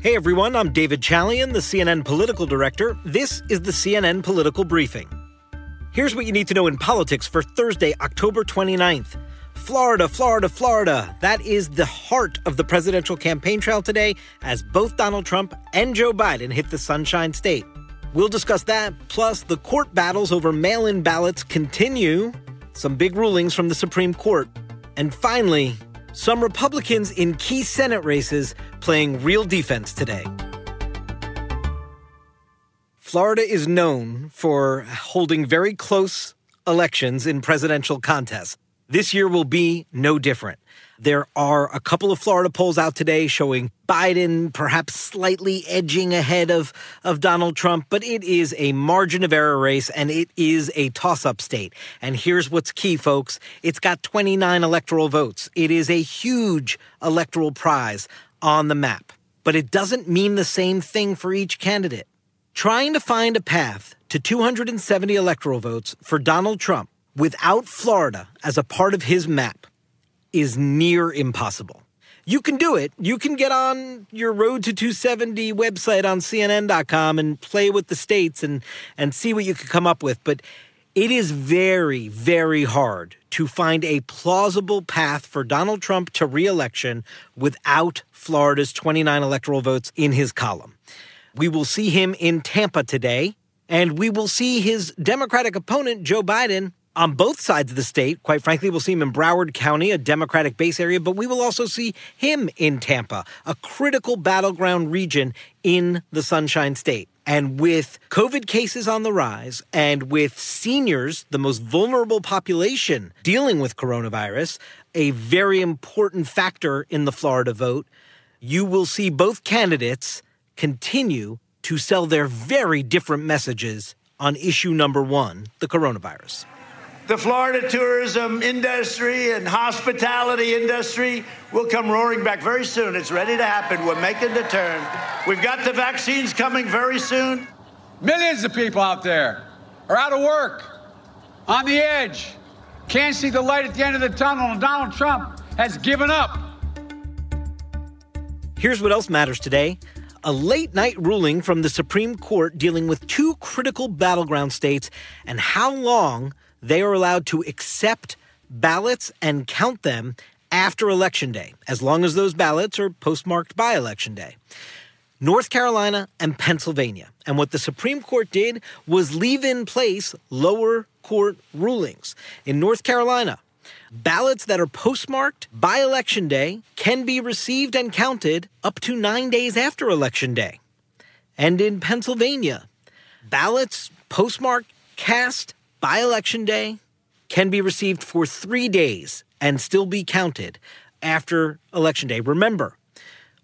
Hey everyone, I'm David Chalian, the CNN political director. This is the CNN Political Briefing. Here's what you need to know in politics for Thursday, October 29th. Florida, Florida, Florida. That is the heart of the presidential campaign trail today as both Donald Trump and Joe Biden hit the Sunshine State. We'll discuss that, plus the court battles over mail in ballots continue, some big rulings from the Supreme Court, and finally, some Republicans in key Senate races playing real defense today. Florida is known for holding very close elections in presidential contests. This year will be no different. There are a couple of Florida polls out today showing Biden perhaps slightly edging ahead of, of Donald Trump, but it is a margin of error race and it is a toss up state. And here's what's key, folks it's got 29 electoral votes. It is a huge electoral prize on the map, but it doesn't mean the same thing for each candidate. Trying to find a path to 270 electoral votes for Donald Trump without Florida as a part of his map is near impossible. You can do it. You can get on your Road to 270 website on CNN.com and play with the states and, and see what you can come up with. But it is very, very hard to find a plausible path for Donald Trump to reelection without Florida's 29 electoral votes in his column. We will see him in Tampa today, and we will see his Democratic opponent, Joe Biden, on both sides of the state. Quite frankly, we'll see him in Broward County, a Democratic base area, but we will also see him in Tampa, a critical battleground region in the Sunshine State. And with COVID cases on the rise and with seniors, the most vulnerable population dealing with coronavirus, a very important factor in the Florida vote, you will see both candidates continue to sell their very different messages on issue number one, the coronavirus the Florida tourism industry and hospitality industry will come roaring back very soon. It's ready to happen. We're making the turn. We've got the vaccines coming very soon. Millions of people out there are out of work, on the edge, can't see the light at the end of the tunnel, and Donald Trump has given up. Here's what else matters today a late night ruling from the Supreme Court dealing with two critical battleground states and how long they are allowed to accept ballots and count them after Election Day, as long as those ballots are postmarked by Election Day. North Carolina and Pennsylvania. And what the Supreme Court did was leave in place lower court rulings. In North Carolina, ballots that are postmarked by Election Day can be received and counted up to nine days after Election Day. And in Pennsylvania, ballots postmarked, cast, by election day can be received for three days and still be counted after election day. Remember,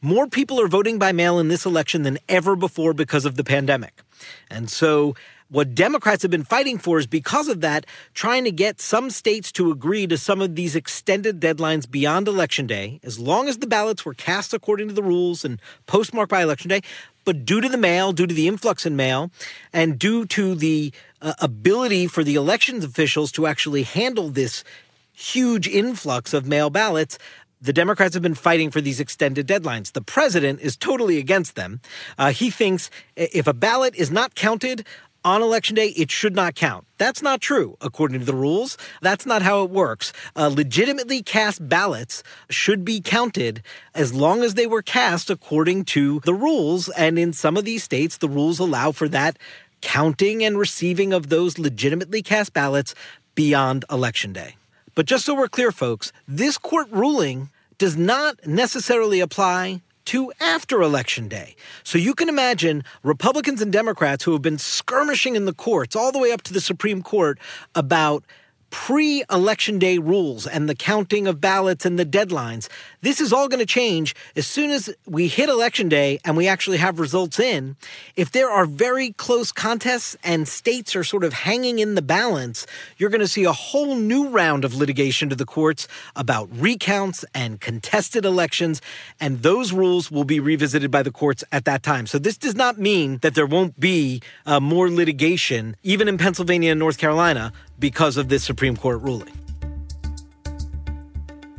more people are voting by mail in this election than ever before because of the pandemic. And so what Democrats have been fighting for is because of that, trying to get some states to agree to some of these extended deadlines beyond Election Day, as long as the ballots were cast according to the rules and postmarked by Election Day. But due to the mail, due to the influx in mail, and due to the uh, ability for the elections officials to actually handle this huge influx of mail ballots, the Democrats have been fighting for these extended deadlines. The president is totally against them. Uh, he thinks if a ballot is not counted on election day, it should not count. That's not true, according to the rules. That's not how it works. Uh, legitimately cast ballots should be counted as long as they were cast according to the rules. And in some of these states, the rules allow for that counting and receiving of those legitimately cast ballots beyond election day. But just so we're clear, folks, this court ruling does not necessarily apply to after election day. So you can imagine Republicans and Democrats who have been skirmishing in the courts all the way up to the Supreme Court about pre election day rules and the counting of ballots and the deadlines. This is all going to change as soon as we hit election day and we actually have results in. If there are very close contests and states are sort of hanging in the balance, you're going to see a whole new round of litigation to the courts about recounts and contested elections. And those rules will be revisited by the courts at that time. So this does not mean that there won't be uh, more litigation, even in Pennsylvania and North Carolina, because of this Supreme Court ruling.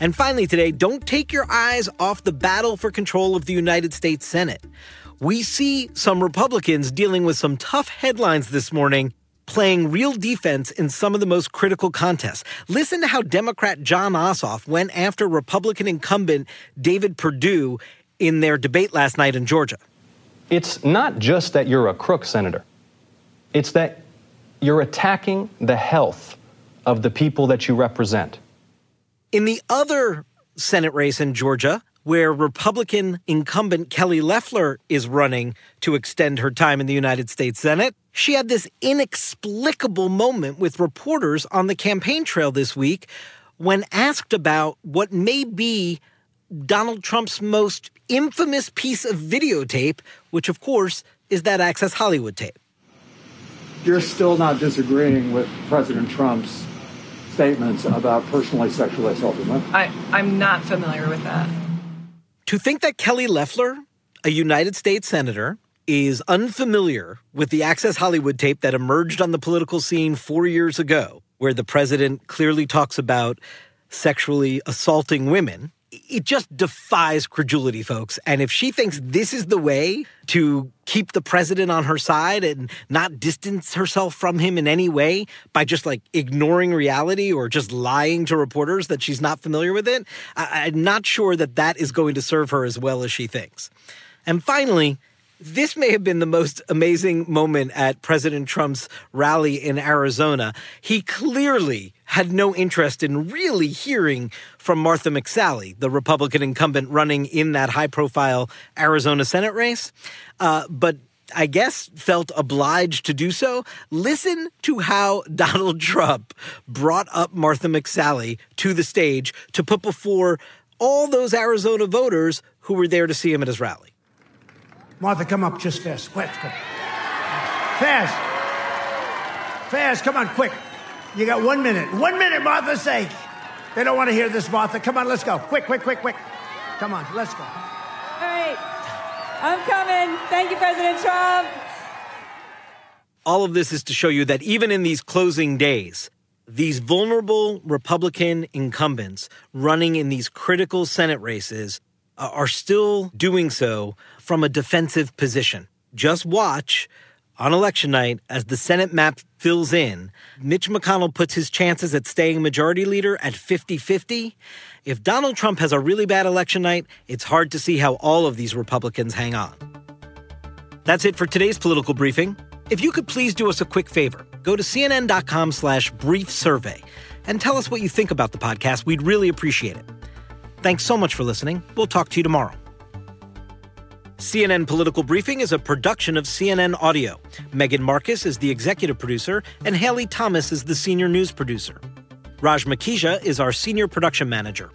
And finally, today, don't take your eyes off the battle for control of the United States Senate. We see some Republicans dealing with some tough headlines this morning, playing real defense in some of the most critical contests. Listen to how Democrat Jon Ossoff went after Republican incumbent David Perdue in their debate last night in Georgia. It's not just that you're a crook, Senator, it's that you're attacking the health of the people that you represent. In the other Senate race in Georgia, where Republican incumbent Kelly Loeffler is running to extend her time in the United States Senate, she had this inexplicable moment with reporters on the campaign trail this week when asked about what may be Donald Trump's most infamous piece of videotape, which, of course, is that Access Hollywood tape. You're still not disagreeing with President Trump's statements about personally sexually assaulting women. I, I'm not familiar with that. To think that Kelly Loeffler, a United States Senator, is unfamiliar with the Access Hollywood tape that emerged on the political scene four years ago, where the president clearly talks about sexually assaulting women, it just defies credulity, folks. And if she thinks this is the way to keep the president on her side and not distance herself from him in any way by just like ignoring reality or just lying to reporters that she's not familiar with it, I- I'm not sure that that is going to serve her as well as she thinks. And finally, this may have been the most amazing moment at President Trump's rally in Arizona. He clearly had no interest in really hearing from Martha McSally, the Republican incumbent running in that high profile Arizona Senate race. Uh, but I guess felt obliged to do so. Listen to how Donald Trump brought up Martha McSally to the stage to put before all those Arizona voters who were there to see him at his rally. Martha, come up just fast. Quick, quick. Fast. Fast. Come on, quick. You got one minute. One minute, Martha's sake. They don't want to hear this, Martha. Come on, let's go. Quick, quick, quick, quick. Come on, let's go. All right. I'm coming. Thank you, President Trump. All of this is to show you that even in these closing days, these vulnerable Republican incumbents running in these critical Senate races Uh, are still doing so from a defensive position. Just watch on election night as the Senate map fills in. Mitch McConnell puts his chances at staying majority leader at 50 50. If Donald Trump has a really bad election night, it's hard to see how all of these Republicans hang on. That's it for today's political briefing. If you could please do us a quick favor, go to cnn.com slash brief survey and tell us what you think about the podcast. We'd really appreciate it. Thanks so much for listening. We'll talk to you tomorrow. CNN Political Briefing is a production of CNN Audio. Megan Marcus is the executive producer, and Haley Thomas is the senior news producer. Raj Makija is our senior production manager.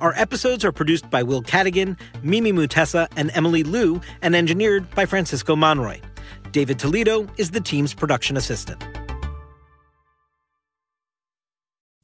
Our episodes are produced by Will Cadigan, Mimi Mutessa, and Emily Liu, and engineered by Francisco Monroy. David Toledo is the team's production assistant.